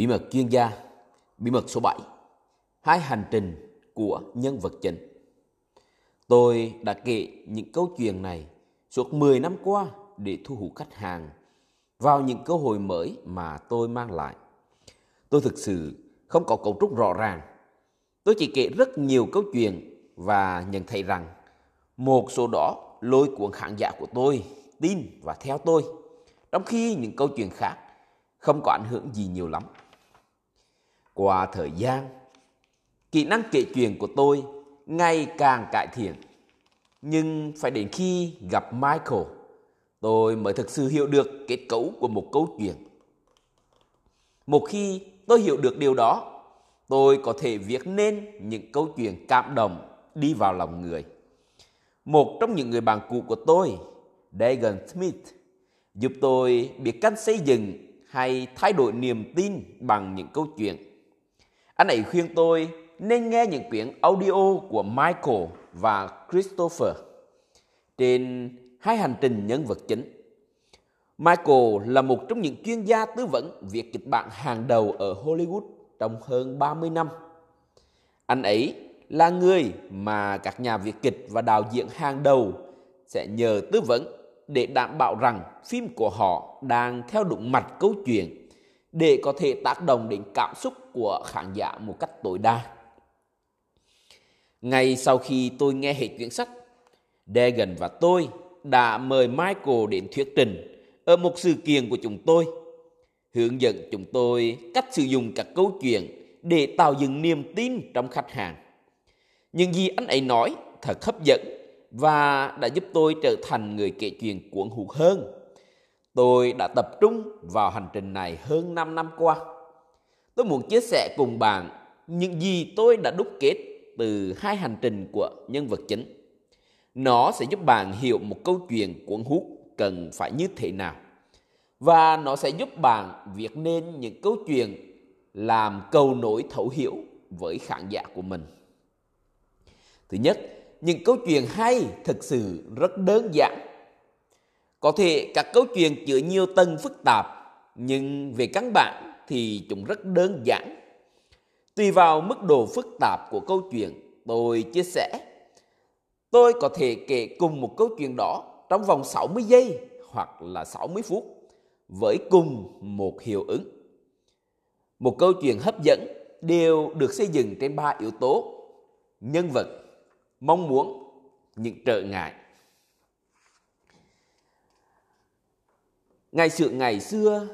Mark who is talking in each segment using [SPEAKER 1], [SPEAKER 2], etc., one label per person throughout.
[SPEAKER 1] Bí mật chuyên gia, bí mật số 7, hai hành trình của nhân vật chính. Tôi đã kể những câu chuyện này suốt 10 năm qua để thu hút khách hàng vào những cơ hội mới mà tôi mang lại. Tôi thực sự không có cấu trúc rõ ràng. Tôi chỉ kể rất nhiều câu chuyện và nhận thấy rằng một số đó lôi cuốn khán giả của tôi tin và theo tôi, trong khi những câu chuyện khác không có ảnh hưởng gì nhiều lắm. Qua thời gian, kỹ năng kể chuyện của tôi ngày càng cải thiện. Nhưng phải đến khi gặp Michael, tôi mới thực sự hiểu được kết cấu của một câu chuyện. Một khi tôi hiểu được điều đó, tôi có thể viết nên những câu chuyện cảm động đi vào lòng người. Một trong những người bạn cũ của tôi, Dagan Smith, giúp tôi biết cách xây dựng hay thay đổi niềm tin bằng những câu chuyện. Anh ấy khuyên tôi nên nghe những quyển audio của Michael và Christopher trên hai hành trình nhân vật chính. Michael là một trong những chuyên gia tư vấn việc kịch bản hàng đầu ở Hollywood trong hơn 30 năm. Anh ấy là người mà các nhà viết kịch và đạo diễn hàng đầu sẽ nhờ tư vấn để đảm bảo rằng phim của họ đang theo đúng mạch câu chuyện để có thể tác động đến cảm xúc của khán giả một cách tối đa. Ngay sau khi tôi nghe hết quyển sách, Degan và tôi đã mời Michael đến thuyết trình ở một sự kiện của chúng tôi, hướng dẫn chúng tôi cách sử dụng các câu chuyện để tạo dựng niềm tin trong khách hàng. Những gì anh ấy nói thật hấp dẫn và đã giúp tôi trở thành người kể chuyện cuốn hút hơn. Tôi đã tập trung vào hành trình này hơn 5 năm qua. Tôi muốn chia sẻ cùng bạn những gì tôi đã đúc kết từ hai hành trình của nhân vật chính. Nó sẽ giúp bạn hiểu một câu chuyện cuốn hút cần phải như thế nào. Và nó sẽ giúp bạn viết nên những câu chuyện làm cầu nối thấu hiểu với khán giả của mình. Thứ nhất, những câu chuyện hay thực sự rất đơn giản. Có thể các câu chuyện chứa nhiều tầng phức tạp, nhưng về căn bản thì chúng rất đơn giản. Tùy vào mức độ phức tạp của câu chuyện, tôi chia sẻ. Tôi có thể kể cùng một câu chuyện đó trong vòng 60 giây hoặc là 60 phút với cùng một hiệu ứng. Một câu chuyện hấp dẫn đều được xây dựng trên ba yếu tố: nhân vật, mong muốn, những trở ngại. Ngày xưa ngày xưa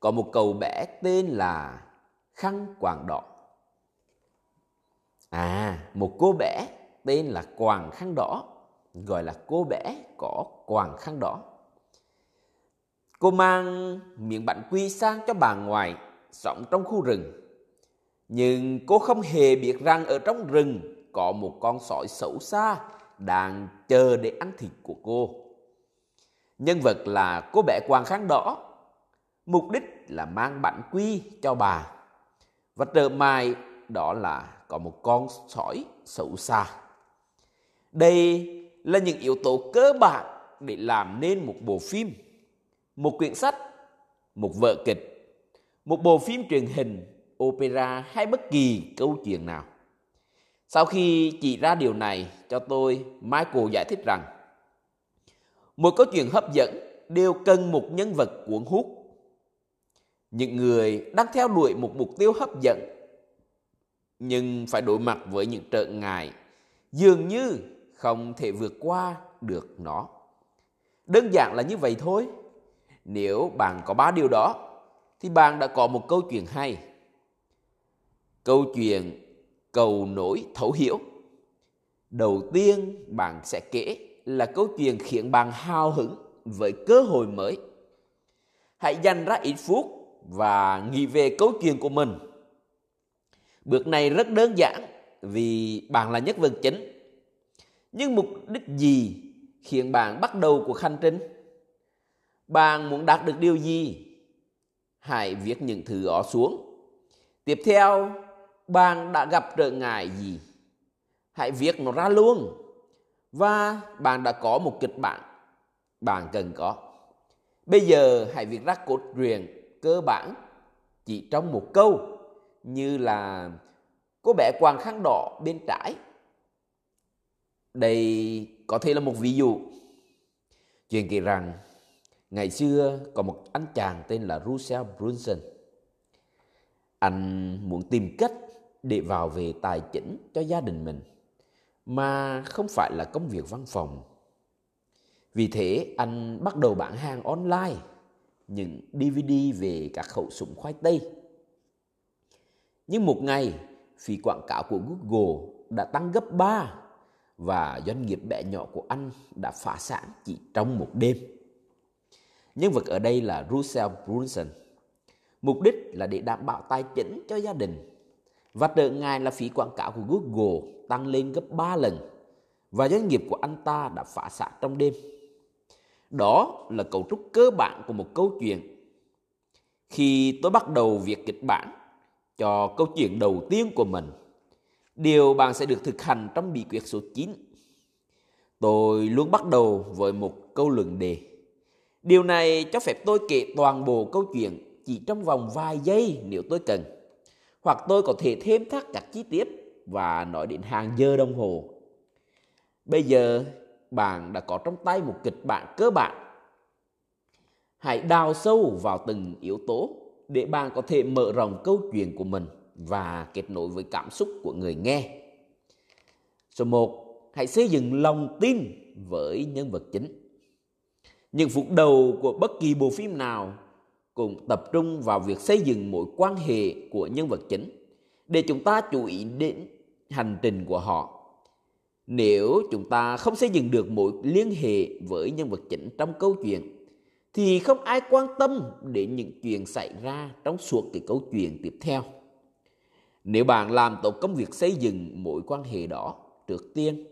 [SPEAKER 1] có một cầu bé tên là Khăn Quàng Đỏ. À, một cô bé tên là Quàng Khăn Đỏ, gọi là cô bé có Quàng Khăn Đỏ. Cô mang miệng bánh quy sang cho bà ngoại sống trong khu rừng. Nhưng cô không hề biết rằng ở trong rừng có một con sói xấu xa đang chờ để ăn thịt của cô. Nhân vật là cô bé quàng khăn đỏ. Mục đích là mang bánh quy cho bà. Và trợ mai đó là có một con sói xấu xa. Đây là những yếu tố cơ bản để làm nên một bộ phim, một quyển sách, một vở kịch, một bộ phim truyền hình, opera hay bất kỳ câu chuyện nào. Sau khi chỉ ra điều này cho tôi, Michael giải thích rằng mỗi câu chuyện hấp dẫn đều cần một nhân vật cuốn hút. Những người đang theo đuổi một mục tiêu hấp dẫn, nhưng phải đối mặt với những trở ngại, dường như không thể vượt qua được nó. Đơn giản là như vậy thôi. Nếu bạn có ba điều đó, thì bạn đã có một câu chuyện hay. Câu chuyện cầu nối thấu hiểu. Đầu tiên bạn sẽ kể là câu chuyện khiến bạn hào hứng với cơ hội mới. Hãy dành ra ít phút và nghĩ về câu chuyện của mình. Bước này rất đơn giản vì bạn là nhất vật chính. Nhưng mục đích gì khiến bạn bắt đầu cuộc hành trình? Bạn muốn đạt được điều gì? Hãy viết những thứ đó xuống. Tiếp theo, bạn đã gặp trở ngại gì? Hãy viết nó ra luôn. Và bạn đã có một kịch bản bạn cần có. Bây giờ hãy viết ra cốt truyện cơ bản chỉ trong một câu, như là cô bé quàng khăn đỏ bên trái. Đây có thể là một ví dụ. Chuyện kể rằng, ngày xưa có một anh chàng tên là Russell Brunson. Anh muốn tìm cách để vào về tài chính cho gia đình mình mà không phải là công việc văn phòng. Vì thế anh bắt đầu bán hàng online những DVD về các khẩu súng khoai tây. Nhưng một ngày, phí quảng cáo của Google đã tăng gấp 3 và doanh nghiệp bé nhỏ của anh đã phá sản chỉ trong một đêm. Nhân vật ở đây là Russell Brunson. Mục đích là để đảm bảo tài chính cho gia đình. Và trở ngại là phí quảng cáo của Google tăng lên gấp 3 lần và doanh nghiệp của anh ta đã phá sản trong đêm. Đó là cấu trúc cơ bản của một câu chuyện. Khi tôi bắt đầu việc kịch bản cho câu chuyện đầu tiên của mình, điều bạn sẽ được thực hành trong bí quyết số 9. Tôi luôn bắt đầu với một câu luận đề. Điều này cho phép tôi kể toàn bộ câu chuyện chỉ trong vòng vài giây nếu tôi cần. Hoặc tôi có thể thêm thắt các chi tiết và nói đến hàng giờ đồng hồ. Bây giờ bạn đã có trong tay một kịch bản cơ bản. Hãy đào sâu vào từng yếu tố để bạn có thể mở rộng câu chuyện của mình và kết nối với cảm xúc của người nghe. Số 1. Hãy xây dựng lòng tin với nhân vật chính. Những phút đầu của bất kỳ bộ phim nào cùng tập trung vào việc xây dựng mối quan hệ của nhân vật chính để chúng ta chú ý đến hành trình của họ nếu chúng ta không xây dựng được mối liên hệ với nhân vật chính trong câu chuyện thì không ai quan tâm đến những chuyện xảy ra trong suốt cái câu chuyện tiếp theo. Nếu bạn làm tốt công việc xây dựng mối quan hệ đó trước tiên,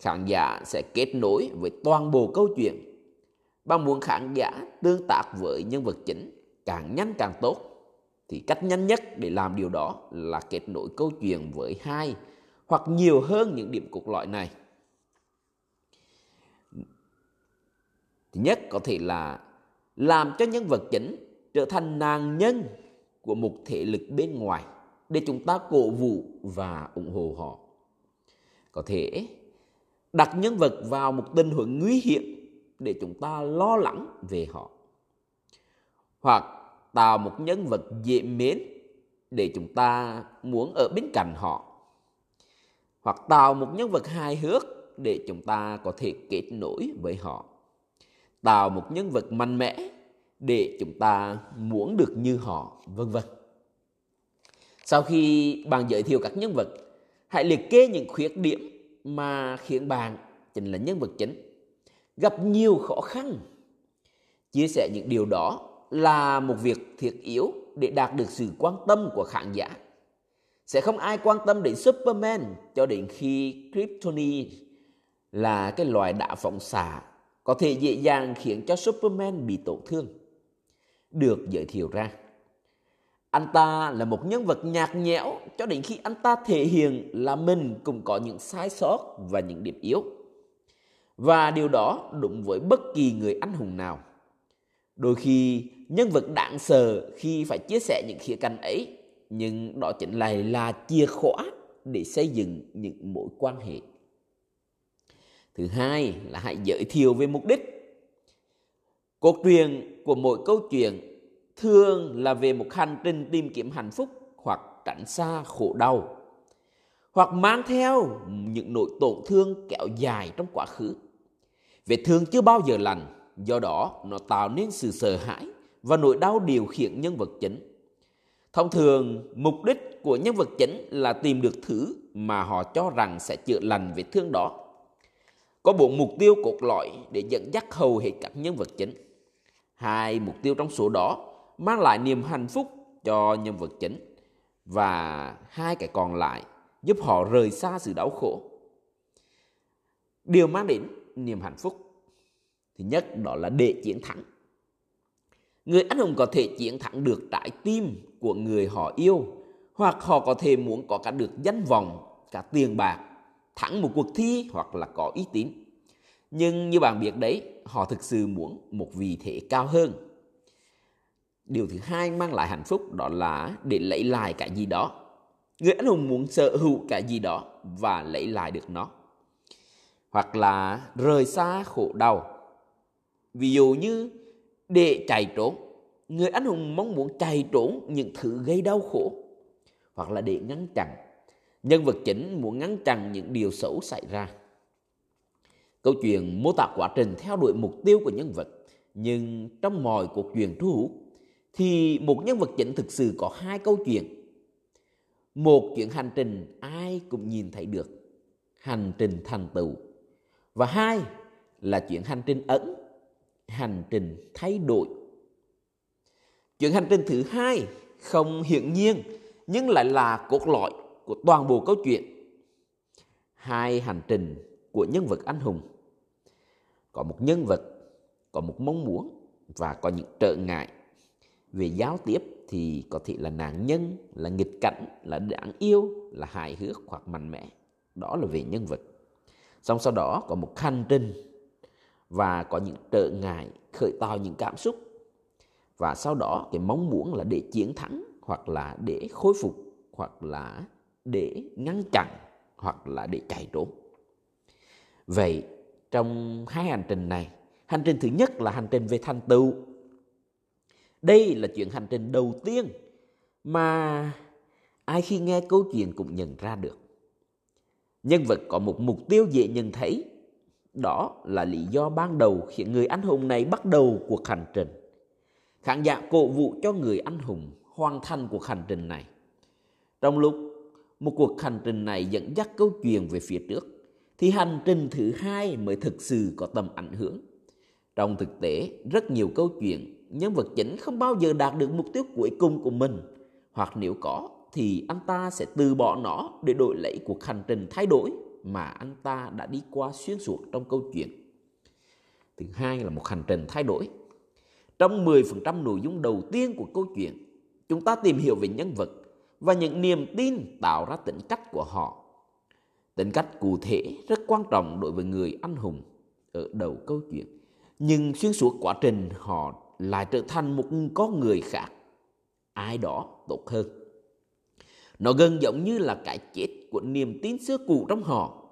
[SPEAKER 1] khán giả sẽ kết nối với toàn bộ câu chuyện. Bạn muốn khán giả tương tác với nhân vật chính càng nhanh càng tốt, thì cách nhanh nhất để làm điều đó là kết nối câu chuyện với hai hoặc nhiều hơn những điểm cốt lõi này. Thứ nhất có thể là làm cho nhân vật chính trở thành nạn nhân của một thể lực bên ngoài để chúng ta cổ vũ và ủng hộ họ. Có thể đặt nhân vật vào một tình huống nguy hiểm để chúng ta lo lắng về họ. Hoặc tạo một nhân vật dễ mến để chúng ta muốn ở bên cạnh họ hoặc tạo một nhân vật hài hước để chúng ta có thể kết nối với họ. Tạo một nhân vật mạnh mẽ để chúng ta muốn được như họ, vân vân. Sau khi bạn giới thiệu các nhân vật, hãy liệt kê những khuyết điểm mà khiến bạn chính là nhân vật chính gặp nhiều khó khăn. Chia sẻ những điều đó là một việc thiết yếu để đạt được sự quan tâm của khán giả sẽ không ai quan tâm đến Superman cho đến khi Kryptoni là cái loài đá phóng xạ, có thể dễ dàng khiến cho Superman bị tổn thương. Được giới thiệu ra. Anh ta là một nhân vật nhạt nhẽo cho đến khi anh ta thể hiện là mình cũng có những sai sót và những điểm yếu. Và điều đó đụng với bất kỳ người anh hùng nào. Đôi khi, nhân vật đạn sờ khi phải chia sẻ những khía cạnh ấy, nhưng đó chính là là chìa khóa để xây dựng những mối quan hệ. Thứ hai là hãy giới thiệu về mục đích. Cốt truyện của mỗi câu chuyện thường là về một hành trình tìm kiếm hạnh phúc hoặc tránh xa khổ đau, hoặc mang theo những nỗi tổn thương kéo dài trong quá khứ vết thương chưa bao giờ lành do đó nó tạo nên sự sợ hãi và nỗi đau điều khiển nhân vật chính Thông thường, mục đích của nhân vật chính là tìm được thứ mà họ cho rằng sẽ chữa lành vết thương đó. Có bốn mục tiêu cốt lõi để dẫn dắt hầu hết các nhân vật chính. Hai mục tiêu trong số đó mang lại niềm hạnh phúc cho nhân vật chính và hai cái còn lại giúp họ rời xa sự đau khổ. Điều mang đến niềm hạnh phúc thứ nhất đó là để chiến thắng Người anh hùng có thể chiến thắng được trái tim của người họ yêu hoặc họ có thể muốn có cả được danh vọng, cả tiền bạc, thắng một cuộc thi hoặc là có uy tín. Nhưng như bạn biết đấy, họ thực sự muốn một vị thế cao hơn. Điều thứ hai mang lại hạnh phúc đó là để lấy lại cái gì đó. Người anh hùng muốn sở hữu cái gì đó và lấy lại được nó. Hoặc là rời xa khổ đau. Ví dụ như để chạy trốn, người anh hùng mong muốn chạy trốn những thứ gây đau khổ. Hoặc là để ngăn chặn. Nhân vật chính muốn ngăn chặn những điều xấu xảy ra. Câu chuyện mô tả quá trình theo đuổi mục tiêu của nhân vật, nhưng trong mọi cuộc chuyện thu hút thì một nhân vật chính thực sự có hai câu chuyện. Một chuyện hành trình ai cũng nhìn thấy được, hành trình thành tựu. Và hai là chuyện hành trình ẩn, hành trình thay đổi. Chuyện hành trình thứ hai không hiển nhiên nhưng lại là cốt lõi của toàn bộ câu chuyện. Hai hành trình của nhân vật anh hùng. Có một nhân vật, có một mong muốn và có những trở ngại về giao tiếp thì có thể là nạn nhân, là nghịch cảnh, là đáng yêu, là hài hước hoặc mạnh mẽ. Đó là về nhân vật. Xong sau đó có một hành trình và có những trở ngại khởi tạo những cảm xúc. Và sau đó cái mong muốn là để chiến thắng hoặc là để khôi phục hoặc là để ngăn chặn hoặc là để chạy trốn. Vậy trong hai hành trình này, hành trình thứ nhất là hành trình về thành tựu đây là chuyện hành trình đầu tiên mà ai khi nghe câu chuyện cũng nhận ra được. Nhân vật có một mục tiêu dễ nhận thấy, đó là lý do ban đầu khiến người anh hùng này bắt đầu cuộc hành trình. Khán giả cổ vũ cho người anh hùng hoàn thành cuộc hành trình này. Trong lúc một cuộc hành trình này dẫn dắt câu chuyện về phía trước, thì hành trình thứ hai mới thực sự có tầm ảnh hưởng. Trong thực tế, rất nhiều câu chuyện nhân vật chính không bao giờ đạt được mục tiêu cuối cùng của mình hoặc nếu có thì anh ta sẽ từ bỏ nó để đổi lấy cuộc hành trình thay đổi mà anh ta đã đi qua xuyên suốt trong câu chuyện. Thứ hai là một hành trình thay đổi. Trong 10% nội dung đầu tiên của câu chuyện, chúng ta tìm hiểu về nhân vật và những niềm tin tạo ra tính cách của họ. Tính cách cụ thể rất quan trọng đối với người anh hùng ở đầu câu chuyện. Nhưng xuyên suốt quá trình họ lại trở thành một con người khác, ai đó tốt hơn. Nó gần giống như là cái chết của niềm tin xưa cũ trong họ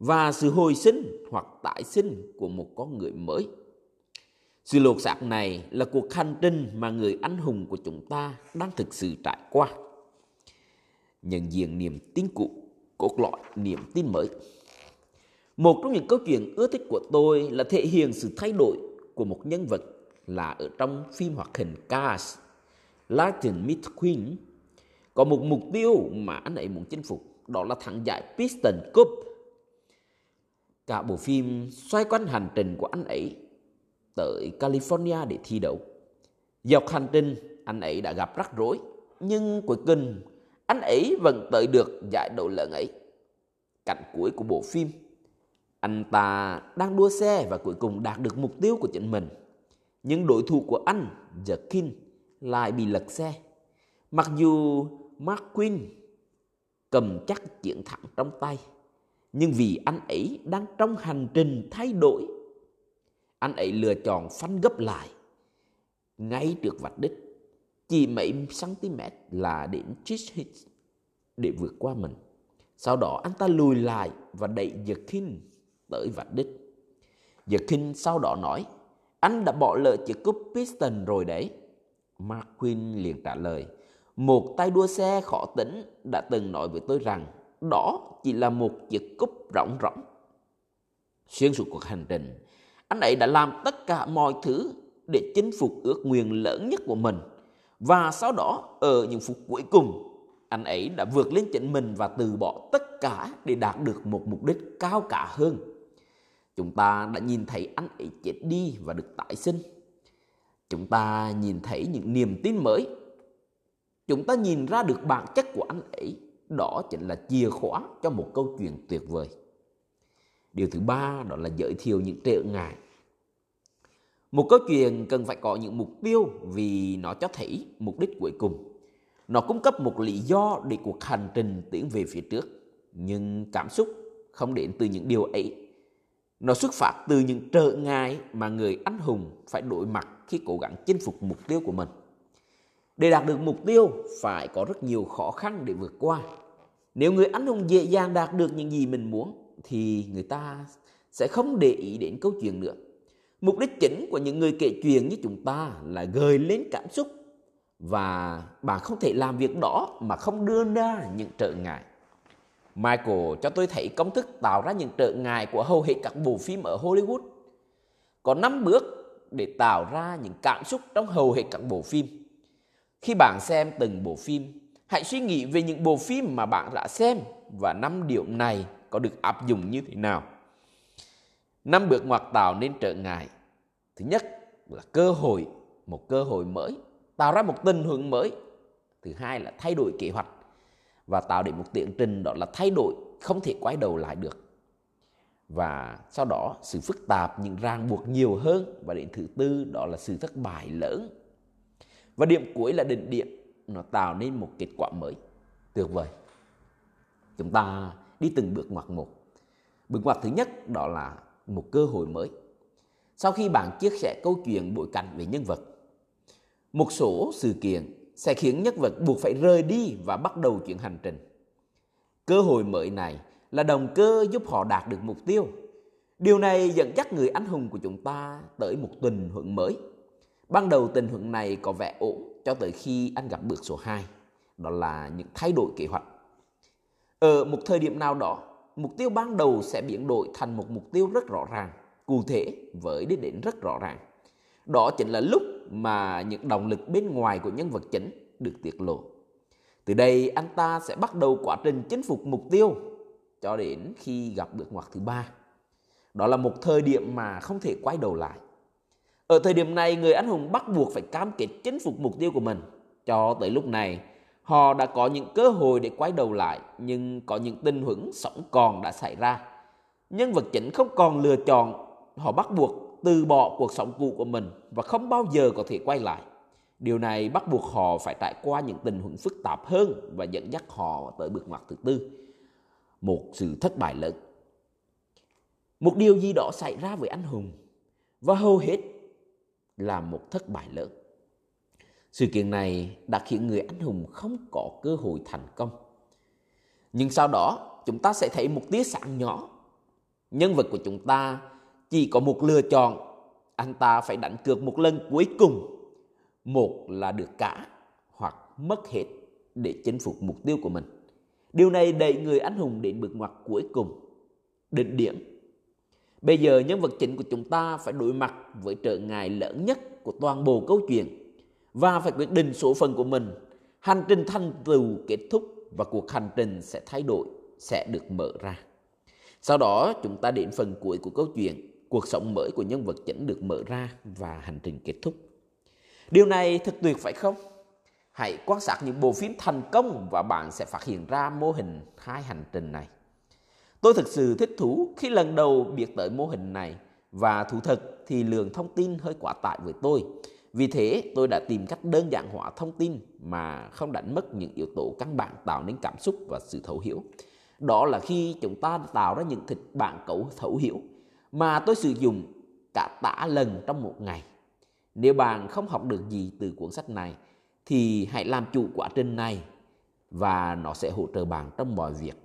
[SPEAKER 1] và sự hồi sinh hoặc tái sinh của một con người mới. Sự lột xác này là cuộc hành trình mà người anh hùng của chúng ta đang thực sự trải qua. Nhận diện niềm tin cũ, cốt lõi niềm tin mới. Một trong những câu chuyện ưa thích của tôi là thể hiện sự thay đổi của một nhân vật là ở trong phim hoạt hình Cars, Lightning McQueen có một mục tiêu mà anh ấy muốn chinh phục, đó là thắng giải Piston Cup. Cả bộ phim xoay quanh hành trình của anh ấy tới California để thi đấu. Dọc hành trình, anh ấy đã gặp rắc rối, nhưng cuối cùng anh ấy vẫn tới được giải đấu lớn ấy. Cảnh cuối của bộ phim, anh ta đang đua xe và cuối cùng đạt được mục tiêu của chính mình nhưng đối thủ của anh, Jerkin, lại bị lật xe. Mặc dù McQueen cầm chắc chiến thắng trong tay, nhưng vì anh ấy đang trong hành trình thay đổi, anh ấy lựa chọn phanh gấp lại ngay trước vạch đích, chỉ mấy cm là đến cheat hit để vượt qua mình. Sau đó anh ta lùi lại và đẩy Jerkin tới vạch đích. Jerkin sau đó nói anh đã bỏ lỡ chiếc cúp piston rồi đấy. McQueen liền trả lời. Một tay đua xe khó tính đã từng nói với tôi rằng đó chỉ là một chiếc cúp rỗng rỗng. Xuyên suốt cuộc hành trình, anh ấy đã làm tất cả mọi thứ để chinh phục ước nguyện lớn nhất của mình. Và sau đó, ở những phút cuối cùng, anh ấy đã vượt lên chính mình và từ bỏ tất cả để đạt được một mục đích cao cả hơn. Chúng ta đã nhìn thấy anh ấy chết đi và được tái sinh. Chúng ta nhìn thấy những niềm tin mới. Chúng ta nhìn ra được bản chất của anh ấy. Đó chính là chìa khóa cho một câu chuyện tuyệt vời. Điều thứ ba đó là giới thiệu những trở ngại. Một câu chuyện cần phải có những mục tiêu vì nó cho thấy mục đích cuối cùng. Nó cung cấp một lý do để cuộc hành trình tiến về phía trước. Nhưng cảm xúc không đến từ những điều ấy nó xuất phát từ những trở ngại mà người anh hùng phải đối mặt khi cố gắng chinh phục mục tiêu của mình. Để đạt được mục tiêu, phải có rất nhiều khó khăn để vượt qua. Nếu người anh hùng dễ dàng đạt được những gì mình muốn, thì người ta sẽ không để ý đến câu chuyện nữa. Mục đích chính của những người kể chuyện như chúng ta là gợi lên cảm xúc và bạn không thể làm việc đó mà không đưa ra những trở ngại. Michael cho tôi thấy công thức tạo ra những trở ngại của hầu hết các bộ phim ở Hollywood. Có 5 bước để tạo ra những cảm xúc trong hầu hết các bộ phim. Khi bạn xem từng bộ phim, hãy suy nghĩ về những bộ phim mà bạn đã xem và năm điều này có được áp dụng như thế nào. Năm bước ngoặt tạo nên trở ngại. Thứ nhất là cơ hội, một cơ hội mới, tạo ra một tình huống mới. Thứ hai là thay đổi kế hoạch và tạo đến một tiến trình đó là thay đổi không thể quay đầu lại được. Và sau đó sự phức tạp những ràng buộc nhiều hơn và đến thứ tư đó là sự thất bại lớn. Và điểm cuối là đỉnh điểm nó tạo nên một kết quả mới tuyệt vời. Chúng ta đi từng bước ngoặt một. Bước ngoặt thứ nhất đó là một cơ hội mới. Sau khi bạn chia sẻ câu chuyện bối cảnh về nhân vật, một số sự kiện sẽ khiến nhân vật buộc phải rời đi và bắt đầu chuyện hành trình. Cơ hội mới này là động cơ giúp họ đạt được mục tiêu. Điều này dẫn dắt người anh hùng của chúng ta tới một tình huống mới. Ban đầu tình huống này có vẻ ổn cho tới khi anh gặp bước số 2, đó là những thay đổi kế hoạch. Ở một thời điểm nào đó, mục tiêu ban đầu sẽ biến đổi thành một mục tiêu rất rõ ràng, cụ thể với đích đến rất rõ ràng. Đó chính là lúc mà những động lực bên ngoài của nhân vật chính được tiết lộ. Từ đây anh ta sẽ bắt đầu quá trình chinh phục mục tiêu cho đến khi gặp bước ngoặt thứ ba. Đó là một thời điểm mà không thể quay đầu lại. Ở thời điểm này, người anh hùng bắt buộc phải cam kết chinh phục mục tiêu của mình. Cho tới lúc này, họ đã có những cơ hội để quay đầu lại, nhưng có những tình huống sống còn đã xảy ra. Nhân vật chính không còn lựa chọn, họ bắt buộc từ bỏ cuộc sống cũ của mình và không bao giờ có thể quay lại. Điều này bắt buộc họ phải trải qua những tình huống phức tạp hơn và dẫn dắt họ tới bước ngoặt thứ tư, một sự thất bại lớn. Một điều gì đó xảy ra với anh hùng và hầu hết là một thất bại lớn. Sự kiện này đã khiến người anh hùng không có cơ hội thành công. Nhưng sau đó chúng ta sẽ thấy một tia sáng nhỏ. Nhân vật của chúng ta chỉ có một lựa chọn, anh ta phải đánh cược một lần cuối cùng. Một là được cả hoặc mất hết để chinh phục mục tiêu của mình. Điều này đẩy người anh hùng đến bước ngoặt cuối cùng, đỉnh điểm. Bây giờ nhân vật chính của chúng ta phải đối mặt với trở ngại lớn nhất của toàn bộ câu chuyện và phải quyết định số phận của mình. Hành trình thành tựu kết thúc và cuộc hành trình sẽ thay đổi, sẽ được mở ra. Sau đó chúng ta đến phần cuối của câu chuyện cuộc sống mới của nhân vật chính được mở ra và hành trình kết thúc. Điều này thật tuyệt phải không? Hãy quan sát những bộ phim thành công và bạn sẽ phát hiện ra mô hình hai hành trình này. Tôi thực sự thích thú khi lần đầu biết tới mô hình này và thú thật thì lượng thông tin hơi quá tải với tôi. Vì thế, tôi đã tìm cách đơn giản hóa thông tin mà không đánh mất những yếu tố căn bản tạo nên cảm xúc và sự thấu hiểu. Đó là khi chúng ta tạo ra những kịch bản cấu thấu hiểu mà tôi sử dụng cả tả lần trong một ngày. Nếu bạn không học được gì từ cuốn sách này, thì hãy làm chủ quá trình này và nó sẽ hỗ trợ bạn trong mọi việc.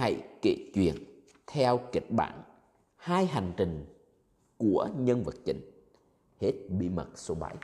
[SPEAKER 1] Hãy kể chuyện theo kịch bản hai hành trình của nhân vật chính. Hết bí mật số 7.